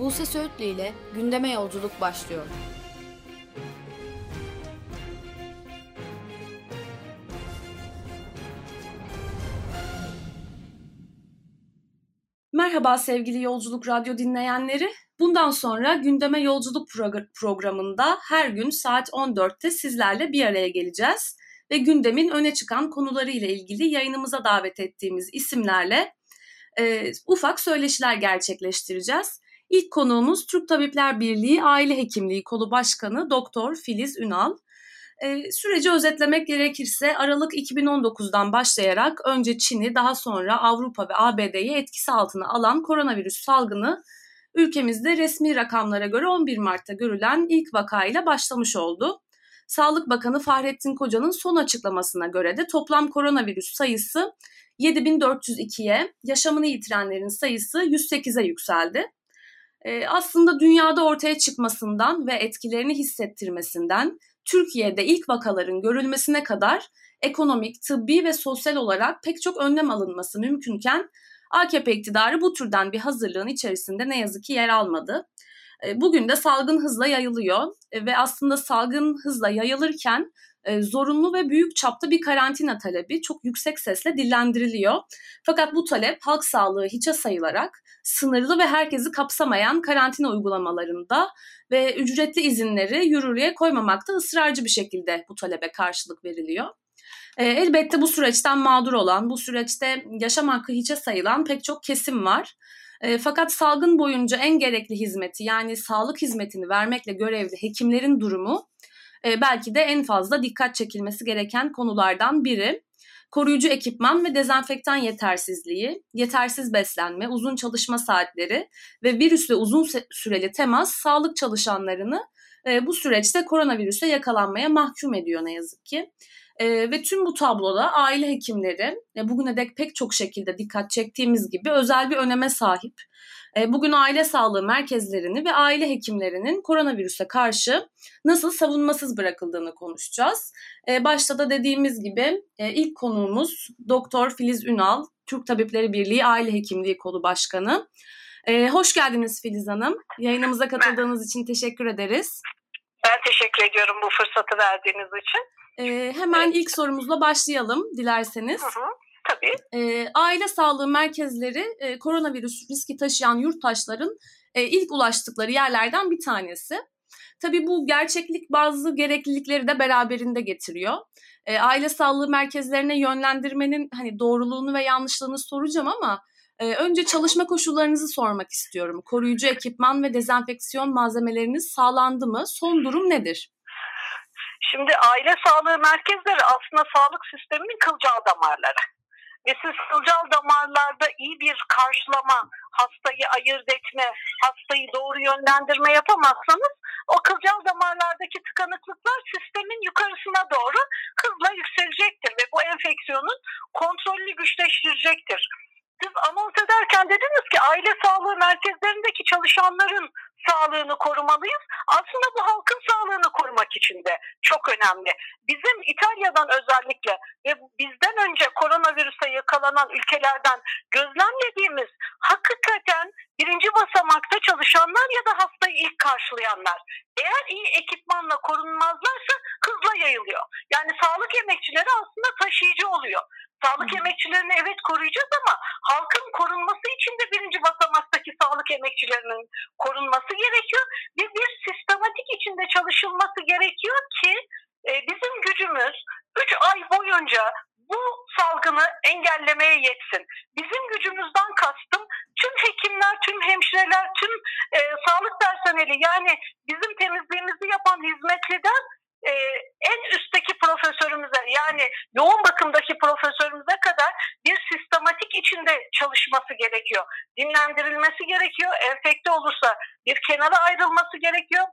Buse Söğütlü ile gündeme yolculuk başlıyor. Merhaba sevgili Yolculuk Radyo dinleyenleri. Bundan sonra Gündeme Yolculuk programında her gün saat 14'te sizlerle bir araya geleceğiz ve gündemin öne çıkan konuları ile ilgili yayınımıza davet ettiğimiz isimlerle e, ufak söyleşiler gerçekleştireceğiz. İlk konuğumuz Türk Tabipler Birliği Aile Hekimliği Kolu Başkanı Doktor Filiz Ünal. E, süreci özetlemek gerekirse Aralık 2019'dan başlayarak önce Çin'i daha sonra Avrupa ve ABD'yi etkisi altına alan koronavirüs salgını ülkemizde resmi rakamlara göre 11 Mart'ta görülen ilk vakayla başlamış oldu. Sağlık Bakanı Fahrettin Koca'nın son açıklamasına göre de toplam koronavirüs sayısı 7402'ye, yaşamını yitirenlerin sayısı 108'e yükseldi. Ee, aslında dünyada ortaya çıkmasından ve etkilerini hissettirmesinden Türkiye'de ilk vakaların görülmesine kadar ekonomik, tıbbi ve sosyal olarak pek çok önlem alınması mümkünken AKP iktidarı bu türden bir hazırlığın içerisinde ne yazık ki yer almadı. E, bugün de salgın hızla yayılıyor ve aslında salgın hızla yayılırken e, zorunlu ve büyük çapta bir karantina talebi çok yüksek sesle dillendiriliyor. Fakat bu talep halk sağlığı hiçe sayılarak sınırlı ve herkesi kapsamayan karantina uygulamalarında ve ücretli izinleri yürürlüğe koymamakta ısrarcı bir şekilde bu talebe karşılık veriliyor. elbette bu süreçten mağdur olan, bu süreçte yaşam hakkı hiçe sayılan pek çok kesim var. E, fakat salgın boyunca en gerekli hizmeti yani sağlık hizmetini vermekle görevli hekimlerin durumu e, belki de en fazla dikkat çekilmesi gereken konulardan biri. Koruyucu ekipman ve dezenfektan yetersizliği, yetersiz beslenme, uzun çalışma saatleri ve virüsle uzun süreli temas sağlık çalışanlarını e, bu süreçte koronavirüse yakalanmaya mahkum ediyor ne yazık ki. E, ve tüm bu tabloda aile hekimleri e, bugüne dek pek çok şekilde dikkat çektiğimiz gibi özel bir öneme sahip. E, bugün aile sağlığı merkezlerini ve aile hekimlerinin koronavirüse karşı nasıl savunmasız bırakıldığını konuşacağız. E, başta da dediğimiz gibi e, ilk konuğumuz Doktor Filiz Ünal, Türk Tabipleri Birliği Aile Hekimliği Kolu Başkanı. E, hoş geldiniz Filiz Hanım. Yayınımıza katıldığınız için teşekkür ederiz. Ben teşekkür ediyorum bu fırsatı verdiğiniz için. Ee, hemen evet. ilk sorumuzla başlayalım dilerseniz. Hı hı. Tabii. Ee, aile sağlığı merkezleri e, koronavirüs riski taşıyan yurttaşların e, ilk ulaştıkları yerlerden bir tanesi. Tabii bu gerçeklik bazı gereklilikleri de beraberinde getiriyor. E, aile sağlığı merkezlerine yönlendirmenin hani doğruluğunu ve yanlışlığını soracağım ama e, önce çalışma koşullarınızı sormak istiyorum. Koruyucu ekipman ve dezenfeksiyon malzemeleriniz sağlandı mı? Son durum nedir? Şimdi aile sağlığı merkezleri aslında sağlık sisteminin kılcal damarları. Ve siz kılcal damarlarda iyi bir karşılama, hastayı ayırt etme, hastayı doğru yönlendirme yapamazsanız o kılcal damarlardaki tıkanıklıklar sistemin yukarısına doğru hızla yükselecektir ve bu enfeksiyonun kontrolünü güçleştirecektir. Siz anons ederken dediniz ki aile sağlığı merkezlerindeki çalışanların sağlığını korumalıyız. Aslında bu halkın sağlığını korumak için de çok önemli. Bizim İtalya'dan özellikle ve bizden önce koronavirüse yakalanan ülkelerden gözlemlediğimiz hakikaten birinci basamakta çalışanlar ya da hastayı ilk karşılayanlar. Eğer iyi ekipmanla korunmazlarsa hızla yayılıyor. Yani sağlık emekçileri aslında taşıyıcı oluyor. Sağlık emekçilerini evet koruyacağız ama halkın korunması için de birinci basamaktaki sağlık emekçilerinin korunması gerekiyor ve bir sistematik içinde çalışılması gerekiyor ki e, bizim gücümüz 3 ay boyunca bu salgını engellemeye yetsin. Bizim gücümüzden kastım tüm hekimler, tüm hemşireler, tüm e, sağlık personeli yani bizim temizliğimizi yapan hizmetliden e, en üstteki profesörümüze yani yoğun bakımdaki profesörümüze kadar bir sistematik içinde çalışması gerekiyor. Dinlendirilmesi gerekiyor. Enfekte olursa bir kenara ayrılması gerekiyor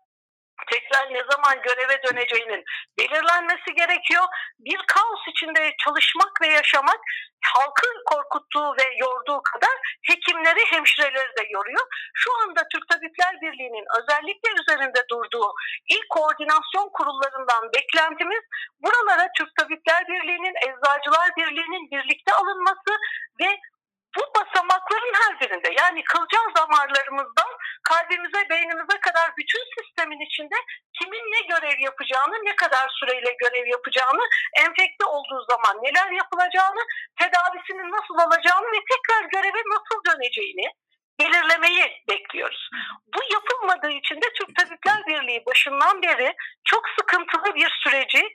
tekrar ne zaman göreve döneceğinin belirlenmesi gerekiyor. Bir kaos içinde çalışmak ve yaşamak halkı korkuttuğu ve yorduğu kadar hekimleri, hemşireleri de yoruyor. Şu anda Türk Tabipler Birliği'nin özellikle üzerinde durduğu ilk koordinasyon kurullarından beklentimiz buralara Türk Tabipler Birliği'nin, Eczacılar Birliği'nin birlikte alınması ve bu basamakların her birinde yani kılcal damarlarımızdan kalbimize, beynimize kadar bütün sistemin içinde kimin ne görev yapacağını, ne kadar süreyle görev yapacağını, enfekte olduğu zaman neler yapılacağını, tedavisinin nasıl olacağını ve tekrar göreve nasıl döneceğini belirlemeyi bekliyoruz. Bu yapılmadığı için de Türk Tabipler Birliği başından beri çok sıkıntılı bir süreci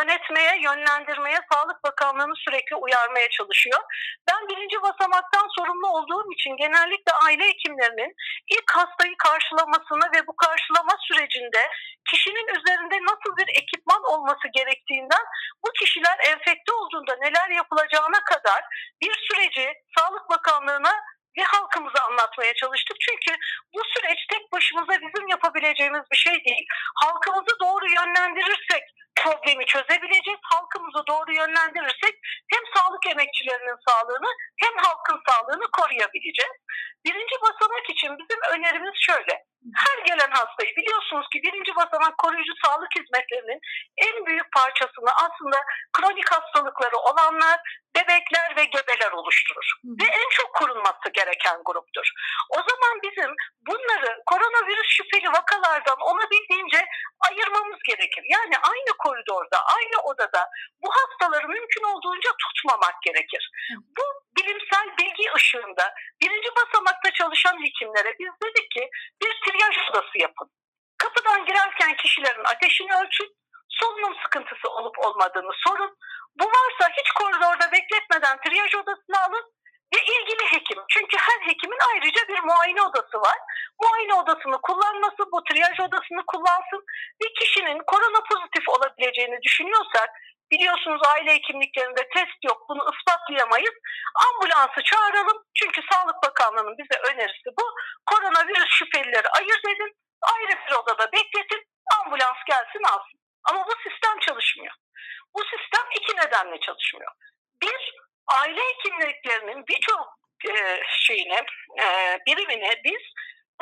yönetmeye, yönlendirmeye Sağlık Bakanlığı'nı sürekli uyarmaya çalışıyor. Ben birinci basamaktan sorumlu olduğum için genellikle aile hekimlerinin ilk hastayı karşılamasını ve bu karşılama sürecinde kişinin üzerinde nasıl bir ekipman olması gerektiğinden bu kişiler enfekte olduğunda neler yapılacağına kadar bir süreci Sağlık Bakanlığı'na ve halkımıza anlatmaya çalıştık. Çünkü bu süreç tek başımıza bizim yapabileceğimiz bir şey değil. Halkımızı doğru yönlendirirsek problemi çözebileceğiz. Halkımızı doğru yönlendirirsek hem sağlık emekçilerinin sağlığını hem halkın sağlığını koruyabileceğiz. Birinci basamak için bizim önerimiz şöyle. Her gelen hastayı biliyorsunuz ki birinci basamak koruyucu sağlık hizmetlerinin en büyük parçasını aslında kronik hastalıkları olanlar, bebekler ve gebeler oluşturur. Ve en çok korunması gereken gruptur. O zaman bizim bunları koronavirüs şüpheli vakalardan olabildiğince ayırmamız gerekir. Yani aynı koridorda, aynı odada bu hastaları mümkün olduğunca tutmamak gerekir. Bu bilimsel bilgi ışığında birinci basamakta çalışan hekimlere biz dedik ki bir triyaj odası yapın. Kapıdan girerken kişilerin ateşini ölçün, solunum sıkıntısı olup olmadığını sorun. Bu varsa hiç koridorda bekletmeden triyaj odasına alın ve ilgili hekim. Çünkü her hekimin ayrıca bir muayene odası var. Muayene odasını kullanması, bu triyaj odasını kullansın ve kişinin korona pozitif olabileceğini düşünüyorsak biliyorsunuz aile hekimliklerinde test yok bunu ispatlayamayız. Ambulansı çağıralım çünkü Sağlık Bakanlığı'nın bize önerisi bu. Koronavirüs şüphelileri ayırt edin, ayrı bir odada bekletin, ambulans gelsin alsın. Ama bu sistem çalışmıyor. Bu sistem iki nedenle çalışmıyor. Bir, aile hekimliklerinin birçok e, şeyine, e, birimine biz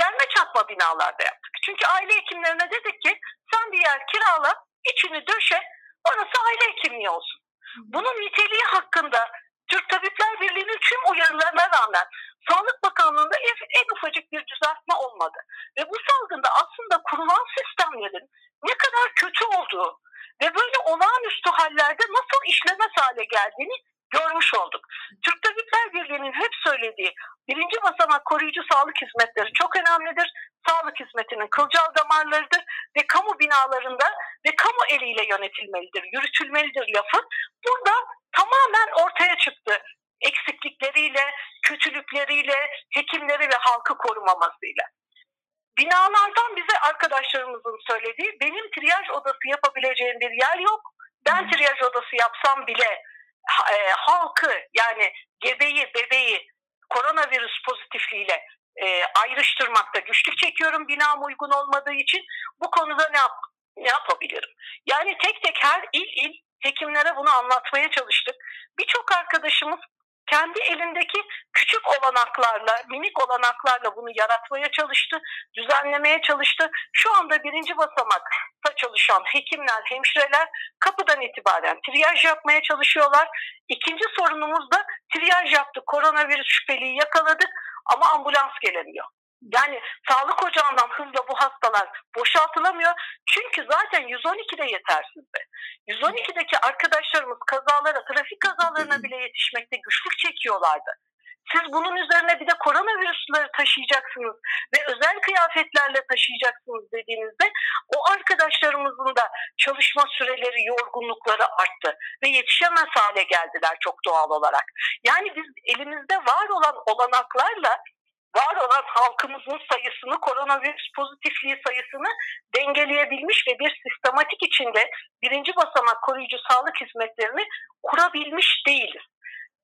derme çatma binalarda yaptık. Çünkü aile hekimlerine dedik ki sen bir yer kirala, içini döşe, orası aile hekimliği olsun. Bunun niteliği hakkında Türk Tabipler Birliği'nin tüm uyarılarına rağmen Sağlık Bakanlığı'nda en, en ufacık bir düzeltme olmadı. Ve bu salgında aslında kurulan sistemlerin ne kadar kötü olduğu ve böyle olağanüstü hallerde nasıl işlemez hale geldiğini görmüş olduk. Türk Tabipler Birliği'nin hep söylediği birinci basamak koruyucu sağlık hizmetleri çok önemlidir. Sağlık hizmetinin kılcal damarlarıdır ve kamu binalarında ve kamu eliyle yönetilmelidir, yürütülmelidir lafı. Burada tamamen ortaya çıktı eksiklikleriyle, kötülükleriyle, hekimleri ve halkı korumamasıyla. Binalardan bize arkadaşlarımızın söylediği benim triyaj odası yapabileceğim bir yer yok. Ben triyaj odası yapsam bile e, halkı yani gebeyi, bebeği koronavirüs pozitifliğiyle e, ayrıştırmakta güçlük çekiyorum binam uygun olmadığı için. Bu konuda ne, yap ne yapabilirim? Yani tek tek her il il hekimlere bunu anlatmaya çalıştık. Birçok arkadaşımız kendi elindeki küçük olanaklarla, minik olanaklarla bunu yaratmaya çalıştı, düzenlemeye çalıştı. Şu anda birinci basamakta çalışan hekimler, hemşireler kapıdan itibaren triyaj yapmaya çalışıyorlar. İkinci sorunumuz da triyaj yaptık, koronavirüs şüpheliyi yakaladık ama ambulans gelemiyor. Yani sağlık ocağından hızla bu hastalar boşaltılamıyor. Çünkü zaten 112'de yetersizdi. 112'deki arkadaşlarımız kazalara, trafik kazalarına bile yetişmekte güçlük çekiyorlardı. Siz bunun üzerine bir de koronavirüsleri taşıyacaksınız ve özel kıyafetlerle taşıyacaksınız dediğinizde o arkadaşlarımızın da çalışma süreleri, yorgunlukları arttı ve yetişemez hale geldiler çok doğal olarak. Yani biz elimizde var olan olanaklarla var olan halkımızın sayısını, koronavirüs pozitifliği sayısını dengeleyebilmiş ve bir sistematik içinde birinci basamak koruyucu sağlık hizmetlerini kurabilmiş değiliz.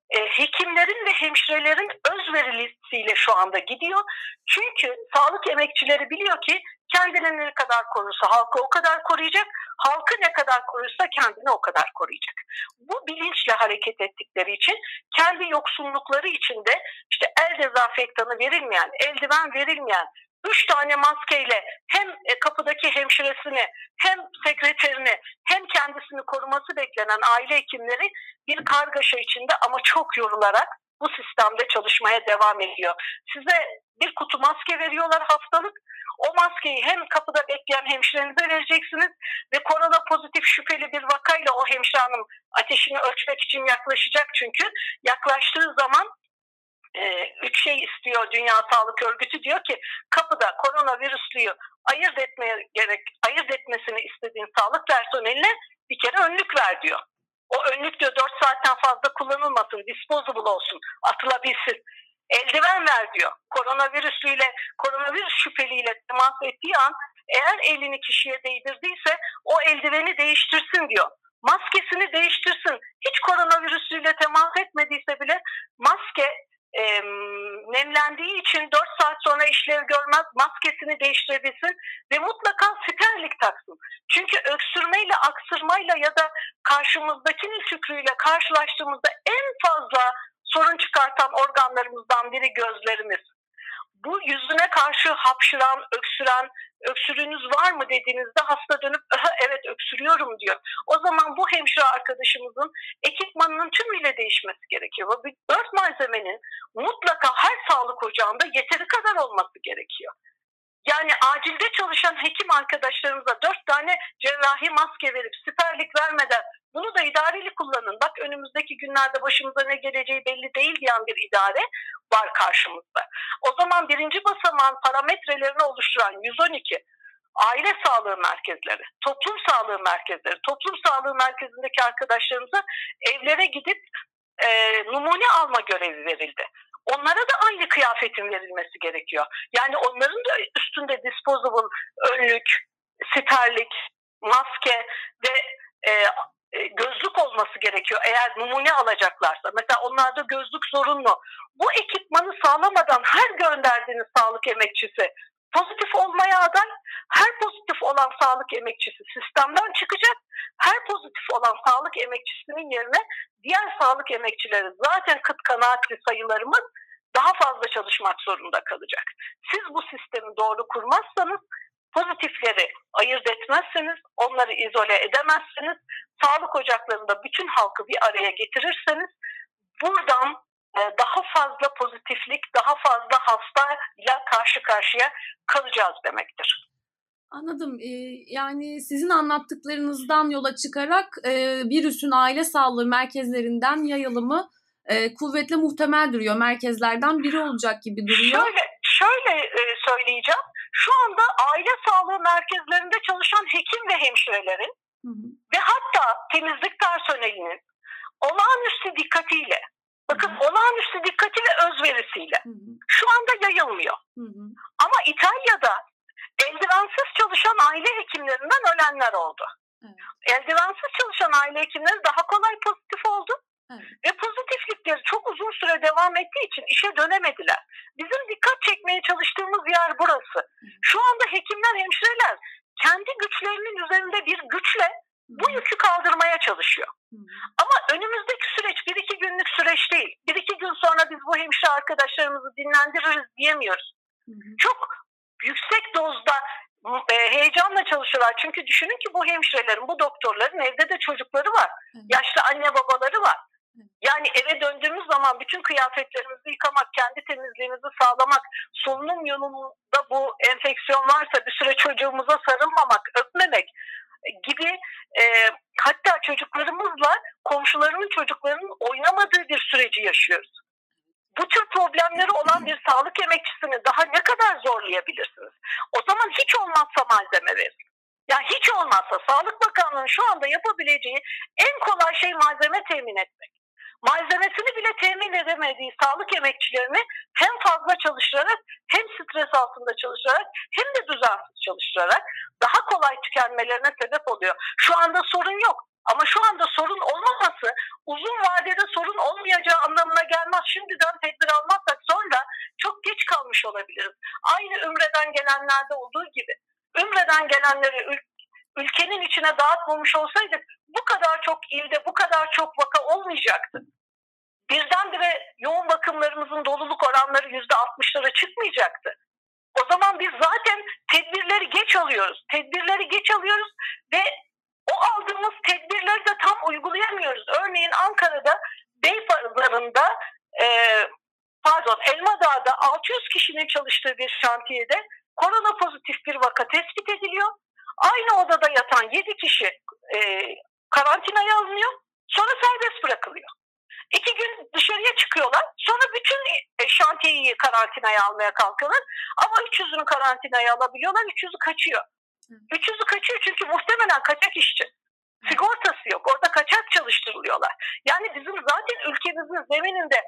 E, hekimlerin ve hemşirelerin özverilisiyle şu anda gidiyor. Çünkü sağlık emekçileri biliyor ki kendini ne kadar korursa halkı o kadar koruyacak, halkı ne kadar korursa kendini o kadar koruyacak. Bu bilinçle hareket ettikleri için kendi yoksunlukları içinde işte el dezenfektanı verilmeyen, eldiven verilmeyen, üç tane maskeyle hem e, kapıdaki hemşiresini hem sekreterini hem kendisini koruması beklenen aile hekimleri bir kargaşa içinde ama çok yorularak bu sistemde çalışmaya devam ediyor. Size bir kutu maske veriyorlar haftalık. O maskeyi hem kapıda bekleyen hemşirenize vereceksiniz ve korona pozitif şüpheli bir vakayla o hemşire hanım ateşini ölçmek için yaklaşacak çünkü yaklaştığı zaman e, üç şey istiyor Dünya Sağlık Örgütü diyor ki kapıda koronavirüslüyü ayırt etmeye gerek ayırt etmesini istediğin sağlık personeline bir kere önlük ver diyor. O önlük diyor 4 saatten fazla kullanılmasın, disposable olsun, atılabilsin. Eldiven ver diyor. Koronavirüsüyle, koronavirüs şüpheliyle temas ettiği an eğer elini kişiye değdirdiyse o eldiveni değiştirsin diyor. Maskesini değiştirsin. Hiç koronavirüsüyle temas etmediyse bile maske e, nemlendiği için 4 saat sonra işlev görmez maskesini değiştirebilsin ve mutlaka siperlik taksın. Çünkü öksürmeyle, aksırmayla ya da karşımızdakinin tükrüğüyle karşılaştığımızda en fazla sorun çıkartan organlarımızdan biri gözlerimiz. Bu yüzüne karşı hapşıran, öksüren, öksürüğünüz var mı dediğinizde hasta dönüp evet öksürüyorum diyor. O zaman bu hemşire arkadaşımızın ekipmanının tümüyle değişmesi gerekiyor. Bu dört malzemenin mutlaka her sağlık ocağında yeteri kadar olması gerekiyor. Yani acilde çalışan hekim arkadaşlarımıza dört tane cerrahi maske verip siperlik vermeden bunu da idareli kullanın. Bak önümüzdeki günlerde başımıza ne geleceği belli değil diyen bir idare var karşımızda. O zaman birinci basamağın parametrelerini oluşturan 112 aile sağlığı merkezleri, toplum sağlığı merkezleri, toplum sağlığı merkezindeki arkadaşlarımıza evlere gidip e, numune alma görevi verildi. Onlara da aynı kıyafetin verilmesi gerekiyor. Yani onların da üstünde disposable önlük, siperlik, maske ve e, e, gözlük olması gerekiyor eğer numune alacaklarsa. Mesela onlarda gözlük zorunlu. Bu ekipmanı sağlamadan her gönderdiğiniz sağlık emekçisi pozitif olmaya aday, her pozitif olan sağlık emekçisi sistemden çıkacak. Her pozitif olan sağlık emekçisinin yerine diğer sağlık emekçileri zaten kıt kanaatli sayılarımız daha fazla çalışmak zorunda kalacak. Siz bu sistemi doğru kurmazsanız pozitifleri ayırt etmezseniz, onları izole edemezseniz, sağlık ocaklarında bütün halkı bir araya getirirseniz buradan daha fazla pozitiflik, daha fazla hastayla karşı karşıya kalacağız demektir. Anladım. Ee, yani sizin anlattıklarınızdan yola çıkarak e, virüsün aile sağlığı merkezlerinden yayılımı e, kuvvetle muhtemel duruyor. Merkezlerden biri olacak gibi duruyor. Şöyle, şöyle e, söyleyeceğim. Şu anda aile sağlığı merkezlerinde çalışan hekim ve hemşirelerin hı hı. ve hatta temizlik personelinin olağanüstü dikkatiyle, bakın hı hı. olağanüstü dikkati ve özverisiyle hı hı. şu anda yayılmıyor. Hı hı. Ama İtalya'da eldivensiz çalışan aile hekimlerinden ölenler oldu. Evet. Eldivensiz çalışan aile hekimleri daha kolay pozitif oldu. Evet. Ve pozitiflikleri çok uzun süre devam ettiği için işe dönemediler. Bizim dikkat çekmeye çalıştığımız yer burası. Şu anda hekimler, hemşireler kendi güçlerinin üzerinde bir güçle bu yükü kaldırmaya çalışıyor. Ama önümüzdeki süreç bir iki günlük süreç değil. Bir iki gün sonra biz bu hemşire arkadaşlarımızı dinlendiririz diyemiyoruz. Çok yüksek dozda e, heyecanla çalışıyorlar. Çünkü düşünün ki bu hemşirelerin, bu doktorların evde de çocukları var. Yaşlı anne babaları var. Yani eve döndüğümüz zaman bütün kıyafetlerimizi yıkamak, kendi temizliğimizi sağlamak, solunum yolunda bu enfeksiyon varsa bir süre çocuğumuza sarılmamak, öpmemek gibi e, hatta çocuklarımızla komşularının çocuklarının oynamadığı bir süreci yaşıyoruz. Bu tür problemleri olan bir sağlık emekçisini daha ne kadar zorlayabilirsiniz? O zaman hiç olmazsa malzeme verin. Ya hiç olmazsa Sağlık Bakanlığı'nın şu anda yapabileceği en kolay şey malzeme temin etmek malzemesini bile temin edemediği sağlık emekçilerini hem fazla çalıştırarak hem stres altında çalışarak hem de düzensiz çalıştırarak daha kolay tükenmelerine sebep oluyor. Şu anda sorun yok. Ama şu anda sorun olmaması uzun vadede sorun olmayacağı anlamına gelmez. Şimdiden tedbir almazsak sonra çok geç kalmış olabiliriz. Aynı Ümre'den gelenlerde olduğu gibi. Ümre'den gelenleri ülkenin içine dağıtmamış olsaydık bu kadar çok ilde bu kadar çok vaka olmayacaktı. Birdenbire yoğun bakımlarımızın doluluk oranları yüzde altmışlara çıkmayacaktı. O zaman biz zaten tedbirleri geç alıyoruz. Tedbirleri geç alıyoruz ve o aldığımız tedbirleri de tam uygulayamıyoruz. Örneğin Ankara'da Beypazarı'nda e, pardon Elmadağ esnada 600 kişinin çalıştığı bir şantiyede korona pozitif bir vaka tespit ediliyor. Aynı odada yatan 7 kişi e, karantinaya alınıyor. Sonra serbest bırakılıyor. İki gün dışarıya çıkıyorlar. Sonra bütün e, şantiyeyi karantinaya almaya kalkıyorlar. Ama 300'ünü karantinaya alabiliyorlar. 300'ü kaçıyor. 300'ü kaçıyor çünkü muhtemelen kaçak işçi. Sigortası yok. Orada kaçak çalıştırılıyorlar. Yani bizim zaten ülkemizin zemininde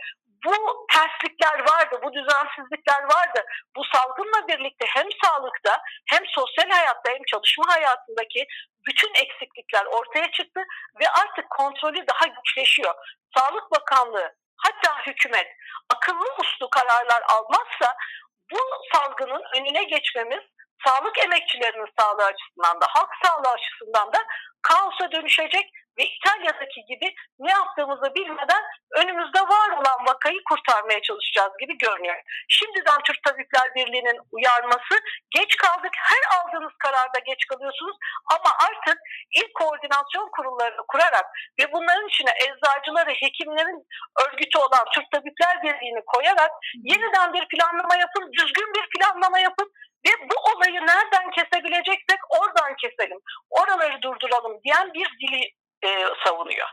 bu terslikler vardı, bu düzensizlikler vardı. Bu salgınla birlikte hem sağlıkta hem sosyal hayatta hem çalışma hayatındaki bütün eksiklikler ortaya çıktı ve artık kontrolü daha güçleşiyor. Sağlık Bakanlığı hatta hükümet akıllı uslu kararlar almazsa bu salgının önüne geçmemiz sağlık emekçilerinin sağlığı açısından da halk sağlığı açısından da kaosa dönüşecek ve İtalya'daki gibi ne yaptığımızı bilmeden önümüzde var olan vakayı kurtarmaya çalışacağız gibi görünüyor. Şimdiden Türk Tabipler Birliği'nin uyarması geç kaldık. Her aldığınız kararda geç kalıyorsunuz ama artık ilk koordinasyon kurullarını kurarak ve bunların içine eczacıları, hekimlerin örgütü olan Türk Tabipler Birliği'ni koyarak yeniden bir planlama yapın, düzgün bir planlama yapın ve bu olayı nereden kesebileceksek oradan keselim, oraları durduralım diyen bir dili e, savunuyor.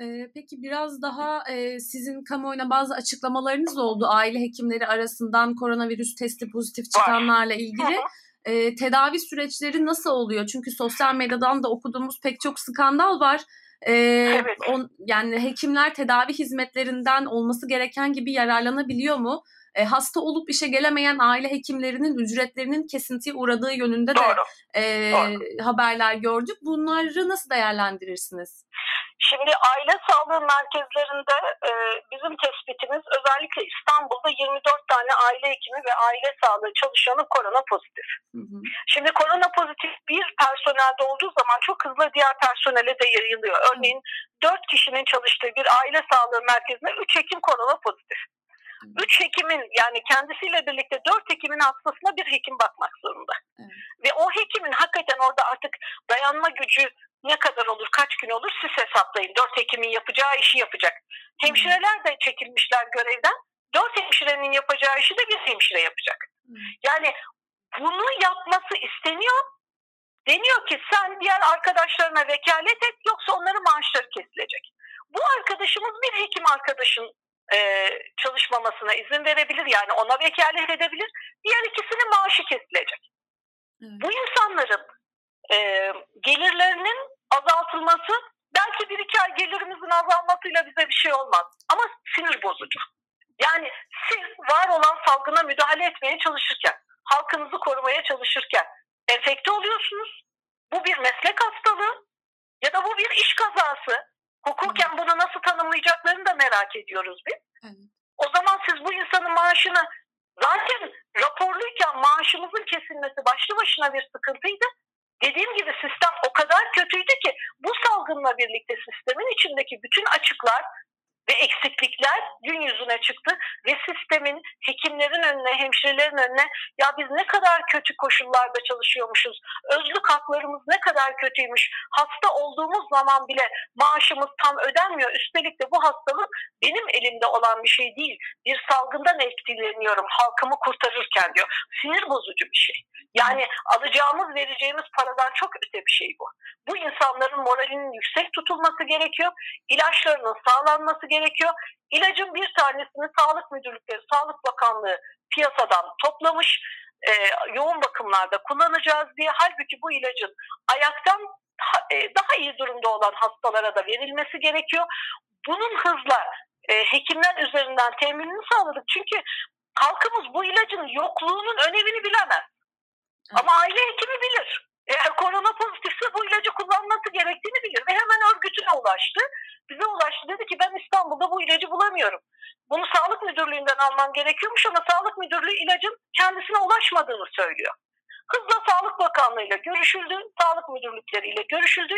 Ee, peki biraz daha e, sizin kamuoyuna bazı açıklamalarınız oldu aile hekimleri arasından koronavirüs testi pozitif çıkanlarla ilgili. E, tedavi süreçleri nasıl oluyor? Çünkü sosyal medyadan da okuduğumuz pek çok skandal var. E, Evet. on, yani hekimler tedavi hizmetlerinden olması gereken gibi yararlanabiliyor mu? E, hasta olup işe gelemeyen aile hekimlerinin ücretlerinin kesintiye uğradığı yönünde de Doğru. e, Doğru. haberler gördük. Bunları nasıl değerlendirirsiniz? Şimdi aile sağlığı merkezlerinde e, bizim tespitimiz özellikle İstanbul'da 24 tane aile hekimi ve aile sağlığı çalışanı korona pozitif. Hı hı. Şimdi korona pozitif bir personelde olduğu zaman çok hızlı diğer personele de yayılıyor. Örneğin 4 kişinin çalıştığı bir aile sağlığı merkezinde 3 hekim korona pozitif. 3 hekimin yani kendisiyle birlikte 4 hekimin hastasına bir hekim bakmak zorunda. Evet. Ve o hekimin hakikaten orada artık dayanma gücü ne kadar olur, kaç gün olur siz hesaplayın. 4 hekimin yapacağı işi yapacak. Hemşireler de çekilmişler görevden. 4 hemşirenin yapacağı işi de bir hemşire yapacak. Hmm. Yani bunu yapması isteniyor. Deniyor ki sen diğer arkadaşlarına vekalet et yoksa onların maaşları kesilecek. Bu arkadaşımız bir hekim arkadaşın e, çalışmamasına izin verebilir. Yani ona vekalet edebilir. Diğer ikisinin maaşı kesilecek. Evet. Bu insanların e, gelirlerinin azaltılması belki bir iki ay gelirimizin azalmasıyla bize bir şey olmaz. Ama sinir bozucu. Yani siz var olan salgına müdahale etmeye çalışırken, halkınızı korumaya çalışırken enfekte oluyorsunuz. Bu bir meslek hastalığı ya da bu bir iş kazası. Hukuken bunu nasıl tanımlayacaklarını da merak ediyoruz biz. Evet. O zaman siz bu insanın maaşını zaten raporluyken maaşımızın kesilmesi başlı başına bir sıkıntıydı. Dediğim gibi sistem o kadar kötüydü ki bu salgınla birlikte sistemin içindeki bütün açıklar ve eksiklikler gün yüzüne çıktı ve sistemin hekimlerin önüne, hemşirelerin önüne ya biz ne kadar kötü koşullarda çalışıyormuşuz, özlük haklarımız ne kadar kötüymüş, hasta olduğumuz zaman bile maaşımız tam ödenmiyor. Üstelik de bu hastalık benim elimde olan bir şey değil. Bir salgından etkileniyorum halkımı kurtarırken diyor. Sinir bozucu bir şey. Yani alacağımız vereceğimiz paradan çok öte bir şey bu. Bu insanların moralinin yüksek tutulması gerekiyor. İlaçlarının sağlanması gerekiyor. İlacın bir tanesini Sağlık Müdürlükleri, Sağlık Bakanlığı piyasadan toplamış. e, yoğun bakımlarda kullanacağız diye. Halbuki bu ilacın ayaktan e, daha iyi durumda olan hastalara da verilmesi gerekiyor. Bunun hızla e, hekimler üzerinden teminini sağladık. Çünkü halkımız bu ilacın yokluğunun önemini bilemez. Ama aile hekimi bilir. Eğer korona pozitifse bu ilacı kullanması gerektiğini bilir ve hemen örgütüne ulaştı. Bize ulaştı dedi ki ben İstanbul'da bu ilacı bulamıyorum. Bunu sağlık müdürlüğünden almam gerekiyormuş ama sağlık müdürlüğü ilacın kendisine ulaşmadığını söylüyor. Hızla Sağlık Bakanlığı ile görüşüldü, sağlık müdürlükleriyle görüşüldü,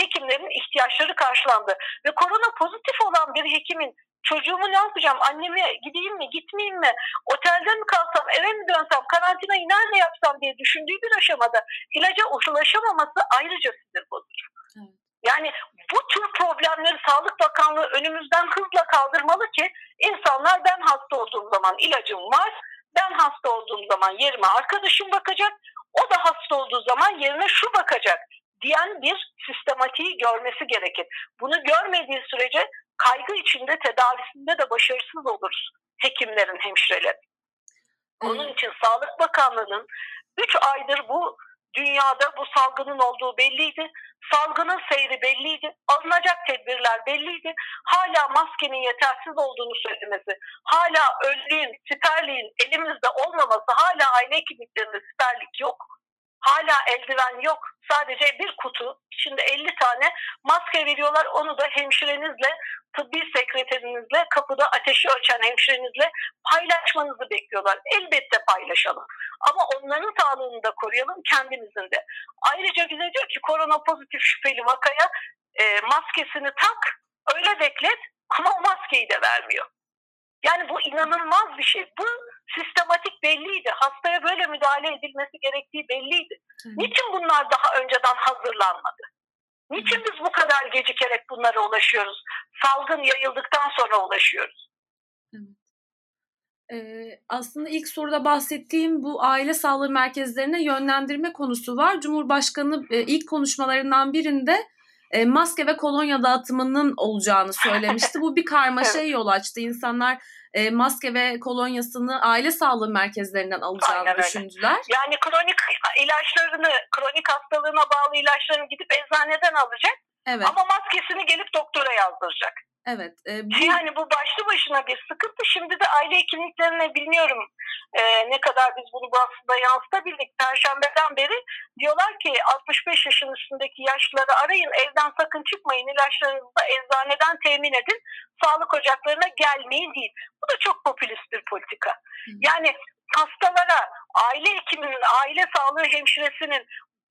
hekimlerin ihtiyaçları karşılandı. Ve korona pozitif olan bir hekimin çocuğumu ne yapacağım, anneme gideyim mi, gitmeyeyim mi, otelde mi kalsam, eve mi dönsem, karantinayı nerede yapsam diye düşündüğü bir aşamada ilaca ulaşamaması ayrıca sinir bozucu. Evet. Yani bu tür problemleri Sağlık Bakanlığı önümüzden hızla kaldırmalı ki insanlar ben hasta olduğum zaman ilacım var, ben hasta olduğum zaman yerime arkadaşım bakacak, o da hasta olduğu zaman yerine şu bakacak diyen bir sistematiği görmesi gerekir. Bunu görmediği sürece kaygı içinde tedavisinde de başarısız oluruz hekimlerin, hemşirelerin. Onun için Sağlık Bakanlığı'nın 3 aydır bu dünyada bu salgının olduğu belliydi. Salgının seyri belliydi. Alınacak tedbirler belliydi. Hala maskenin yetersiz olduğunu söylemesi, hala önlüğün, siperliğin elimizde olmaması, hala aile hekimliklerinde siperlik yok. Hala eldiven yok. Sadece bir kutu içinde 50 tane maske veriyorlar. Onu da hemşirenizle, tıbbi sekreterinizle, kapıda ateşi ölçen hemşirenizle paylaşmanızı bekliyorlar. Elbette paylaşalım. Ama onların sağlığını da koruyalım, kendimizin de. Ayrıca bize diyor ki korona pozitif şüpheli vakaya e, maskesini tak, öyle beklet ama o maskeyi de vermiyor. Yani bu inanılmaz bir şey. Bu sistematik belliydi. Hastaya böyle müdahale edilmesi gerektiği belliydi. Hı. Niçin bunlar daha önceden hazırlanmadı? Niçin biz bu kadar gecikerek bunlara ulaşıyoruz? Salgın yayıldıktan sonra ulaşıyoruz. Ee, aslında ilk soruda bahsettiğim bu aile sağlığı merkezlerine yönlendirme konusu var. Cumhurbaşkanı e, ilk konuşmalarından birinde e, maske ve kolonya dağıtımının olacağını söylemişti. Bu bir karmaşaya yol açtı. İnsanlar e, maske ve kolonyasını aile sağlığı merkezlerinden alacağını Aynen düşündüler. Öyle. Yani kronik ilaçlarını, kronik hastalığına bağlı ilaçlarını gidip eczaneden alacak. Evet. Ama maskesini gelip doktora yazdıracak. Evet. E, bu... Yani bu başlı başına bir sıkıntı. Şimdi de aile hekimliklerine bilmiyorum e, ne kadar biz bunu aslında yansıtabildik. Perşembeden beri diyorlar ki 65 yaşın üstündeki yaşlıları arayın evden sakın çıkmayın ilaçlarınızı da eczaneden temin edin. Sağlık ocaklarına gelmeyin değil. Bu da çok popülist bir politika. Hı. Yani hastalara aile hekiminin, aile sağlığı hemşiresinin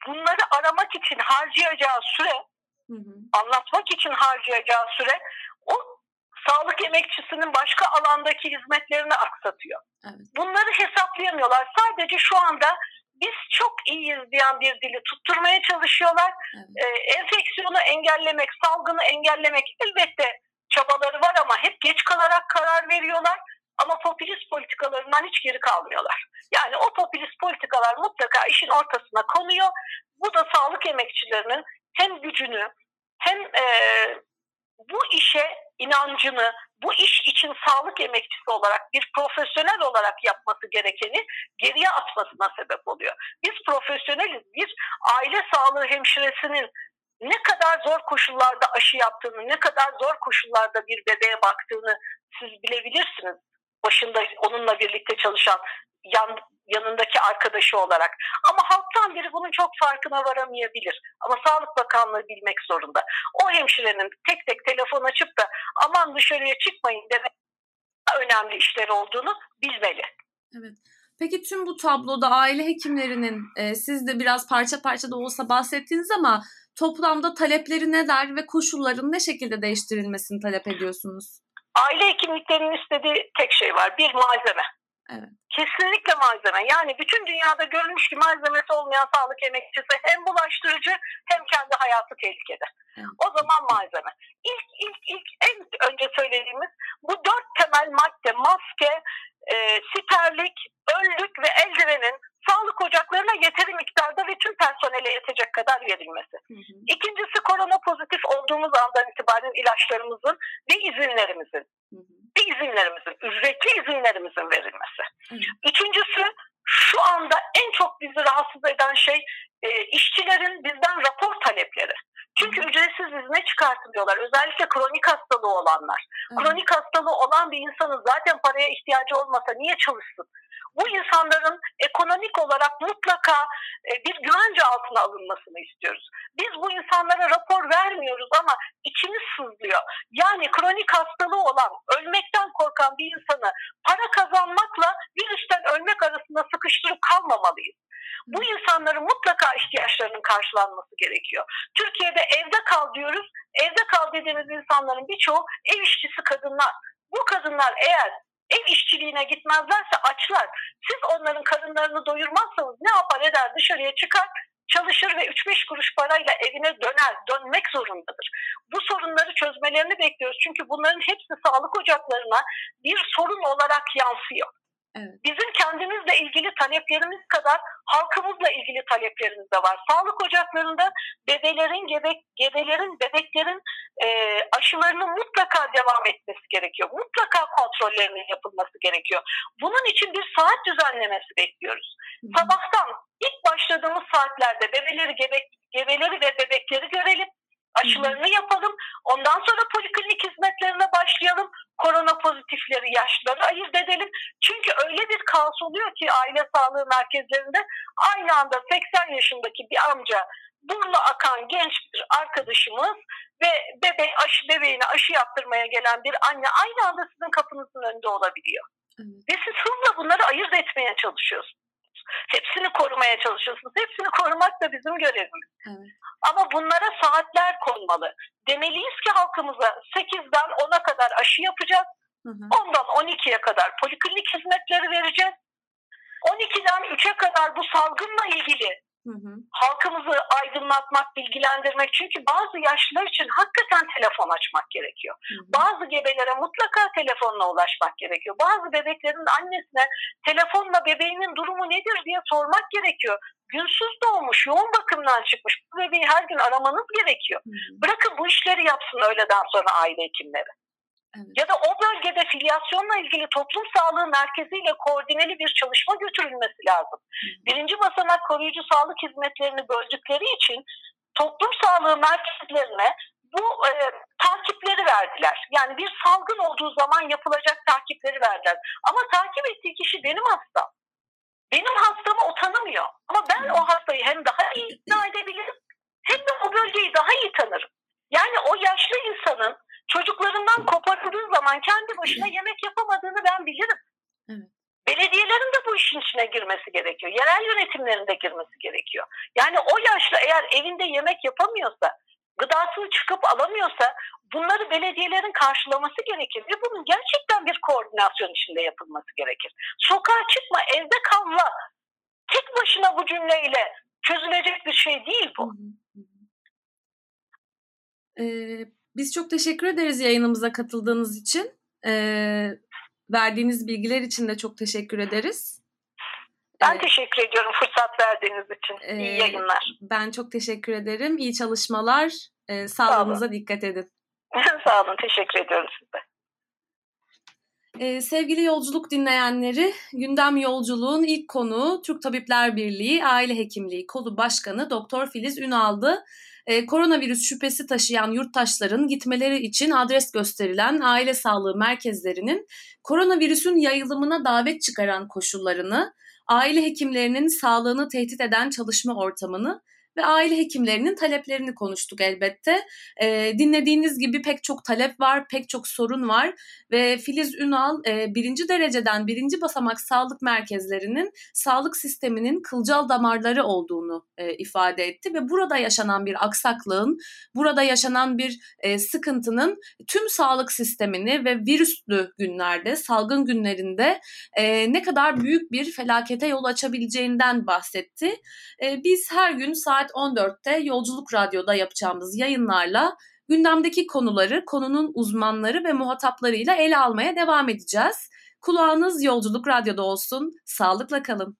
bunları aramak için harcayacağı süre Hı hı. anlatmak için harcayacağı süre sağlık emekçisinin başka alandaki hizmetlerini aksatıyor. Evet. Bunları hesaplayamıyorlar. Sadece şu anda biz çok iyiyiz diyen bir dili tutturmaya çalışıyorlar. Evet. Ee, enfeksiyonu engellemek, salgını engellemek elbette çabaları var ama hep geç kalarak karar veriyorlar. Ama popülist politikalarından hiç geri kalmıyorlar. Yani o popülist politikalar mutlaka işin ortasına konuyor. Bu da sağlık emekçilerinin hem gücünü hem e, bu işe inancını, bu iş için sağlık emekçisi olarak bir profesyonel olarak yapması gerekeni geriye atmasına sebep oluyor. Biz profesyoneliz. Bir aile sağlığı hemşiresinin ne kadar zor koşullarda aşı yaptığını, ne kadar zor koşullarda bir bebeğe baktığını siz bilebilirsiniz. Başında onunla birlikte çalışan yan, yanındaki arkadaşı olarak. Ama halktan biri bunun çok farkına varamayabilir. Ama Sağlık Bakanlığı bilmek zorunda. O hemşirenin tek tek telefon açıp da aman dışarıya çıkmayın demek önemli işler olduğunu bilmeli. Evet. Peki tüm bu tabloda aile hekimlerinin e, siz de biraz parça parça da olsa bahsettiniz ama toplamda talepleri neler ve koşulların ne şekilde değiştirilmesini talep ediyorsunuz? Aile hekimliklerinin istediği tek şey var. Bir malzeme. Evet. Kesinlikle malzeme. Yani bütün dünyada görülmüş ki malzemesi olmayan sağlık emekçisi hem bulaştırıcı hem kendi hayatı tehlikede. Evet. O zaman malzeme. İlk ilk ilk en önce söylediğimiz bu dört temel madde maske, e, siperlik, önlük ve eldivenin sağlık ocaklarına yeteri miktarda ve tüm personele yetecek kadar verilmesi. Hı hı. İkincisi korona pozitif olduğumuz andan itibaren ilaçlarımızın ve izinlerimizin hı hı ve izinlerimizin, ücretli izinlerimizin verilmesi. Hı. Üçüncüsü şu anda en çok bizi rahatsız eden şey e, işçilerin bizden rapor talepleri. Çünkü ücretsiz izne çıkartılıyorlar. Özellikle kronik hastalığı olanlar. Hı. Kronik hastalığı olan bir insanın zaten paraya ihtiyacı olmasa niye çalışsın? bu insanların ekonomik olarak mutlaka e, bir güvence altına alınmasını istiyoruz. Biz bu insanlara rapor vermiyoruz ama içimiz sızlıyor. Yani kronik hastalığı olan, ölmekten korkan bir insanı para kazanmakla virüsten ölmek arasında sıkıştırıp kalmamalıyız. Bu insanların mutlaka ihtiyaçlarının karşılanması gerekiyor. Türkiye'de evde kal diyoruz. Evde kal dediğimiz insanların birçoğu ev işçisi kadınlar. Bu kadınlar eğer ev işçiliğine gitmezlerse açlar. Siz onların karınlarını doyurmazsanız ne yapar eder dışarıya çıkar çalışır ve 3-5 kuruş parayla evine döner, dönmek zorundadır. Bu sorunları çözmelerini bekliyoruz. Çünkü bunların hepsi sağlık ocaklarına bir sorun olarak yansıyor. Evet. Bizim kendimizle ilgili taleplerimiz kadar halkımızla ilgili taleplerimiz de var. Sağlık ocaklarında bebelerin, gebe, gebelerin, bebeklerin e, aşılarının mutlaka devam etmesi gerekiyor. Mutlaka kontrollerinin yapılması gerekiyor. Bunun için bir saat düzenlemesi bekliyoruz. Sabahtan ilk başladığımız saatlerde bebeleri, gebe, gebeleri ve bebekleri görelim aşılarını yapalım. Ondan sonra poliklinik hizmetlerine başlayalım. Korona pozitifleri, yaşlıları ayırt edelim. Çünkü öyle bir kaos oluyor ki aile sağlığı merkezlerinde aynı anda 80 yaşındaki bir amca, burnu akan genç bir arkadaşımız ve bebek aşı bebeğine aşı yaptırmaya gelen bir anne aynı anda sizin kapınızın önünde olabiliyor. Evet. Ve siz hızla bunları ayırt etmeye çalışıyorsunuz. Hepsini korumaya çalışıyorsunuz. Hepsini korumak da bizim görevimiz. Evet. Ama bunlara saatler konmalı. Demeliyiz ki halkımıza 8'den 10'a kadar aşı yapacağız. Hı hı. 10'dan 12'ye kadar poliklinik hizmetleri vereceğiz. 12'den 3'e kadar bu salgınla ilgili Hı hı. halkımızı aydınlatmak, bilgilendirmek. Çünkü bazı yaşlılar için hakikaten telefon açmak gerekiyor. Hı hı. Bazı gebelere mutlaka telefonla ulaşmak gerekiyor. Bazı bebeklerin annesine telefonla bebeğinin durumu nedir diye sormak gerekiyor. Günsüz doğmuş, yoğun bakımdan çıkmış. Bu bebeği her gün aramanız gerekiyor. Hı hı. Bırakın bu işleri yapsın öğleden sonra aile hekimleri. Evet. Ya da o bölgede filyasyonla ilgili toplum sağlığı merkeziyle koordineli bir çalışma götürülmesi lazım. Birinci basamak koruyucu sağlık hizmetlerini böldükleri için toplum sağlığı merkezlerine bu e, takipleri verdiler. Yani bir salgın olduğu zaman yapılacak takipleri verdiler. Ama takip ettiği kişi benim hastam. Benim hastamı o tanımıyor. Ama ben o hastayı hem daha iyi ikna edebilirim hem de o bölgeyi daha iyi tanırım. Yani o yaşlı insanın çocuklarından koparıldığı zaman kendi başına yemek yapamadığını ben bilirim. Evet. Belediyelerin de bu işin içine girmesi gerekiyor. Yerel yönetimlerin de girmesi gerekiyor. Yani o yaşlı eğer evinde yemek yapamıyorsa, gıdasını çıkıp alamıyorsa bunları belediyelerin karşılaması gerekir. Ve bunun gerçekten bir koordinasyon içinde yapılması gerekir. Sokağa çıkma, evde kalma. Tek başına bu cümleyle çözülecek bir şey değil bu. hı. Hı hı. Ee, biz çok teşekkür ederiz yayınımıza katıldığınız için. Ee, verdiğiniz bilgiler için de çok teşekkür ederiz. Ben Ee, teşekkür ediyorum fırsat verdiğiniz için. İyi Ee, yayınlar. ben çok teşekkür ederim. İyi çalışmalar. Ee, sağlığınıza dikkat edin. Sağ olun. Teşekkür ediyorum size. Ee, sevgili yolculuk dinleyenleri, gündem yolculuğun ilk konuğu Türk Tabipler Birliği Aile Hekimliği Kolu Başkanı Doktor Filiz Ünal'dı. Ee, koronavirüs şüphesi taşıyan yurttaşların gitmeleri için adres gösterilen aile sağlığı merkezlerinin koronavirüsün yayılımına davet çıkaran koşullarını, aile hekimlerinin sağlığını tehdit eden çalışma ortamını ve aile hekimlerinin taleplerini konuştuk elbette. Ee, dinlediğiniz gibi pek çok talep var, pek çok sorun var ve Filiz Ünal e, birinci dereceden birinci basamak sağlık merkezlerinin sağlık sisteminin kılcal damarları olduğunu e, ifade etti ve burada yaşanan bir aksaklığın, burada yaşanan bir e, sıkıntının tüm sağlık sistemini ve virüslü günlerde, salgın günlerinde e, ne kadar büyük bir felakete yol açabileceğinden bahsetti. E, biz her gün saat 14'te Yolculuk Radyo'da yapacağımız yayınlarla gündemdeki konuları konunun uzmanları ve muhataplarıyla ele almaya devam edeceğiz. Kulağınız Yolculuk Radyo'da olsun. Sağlıkla kalın.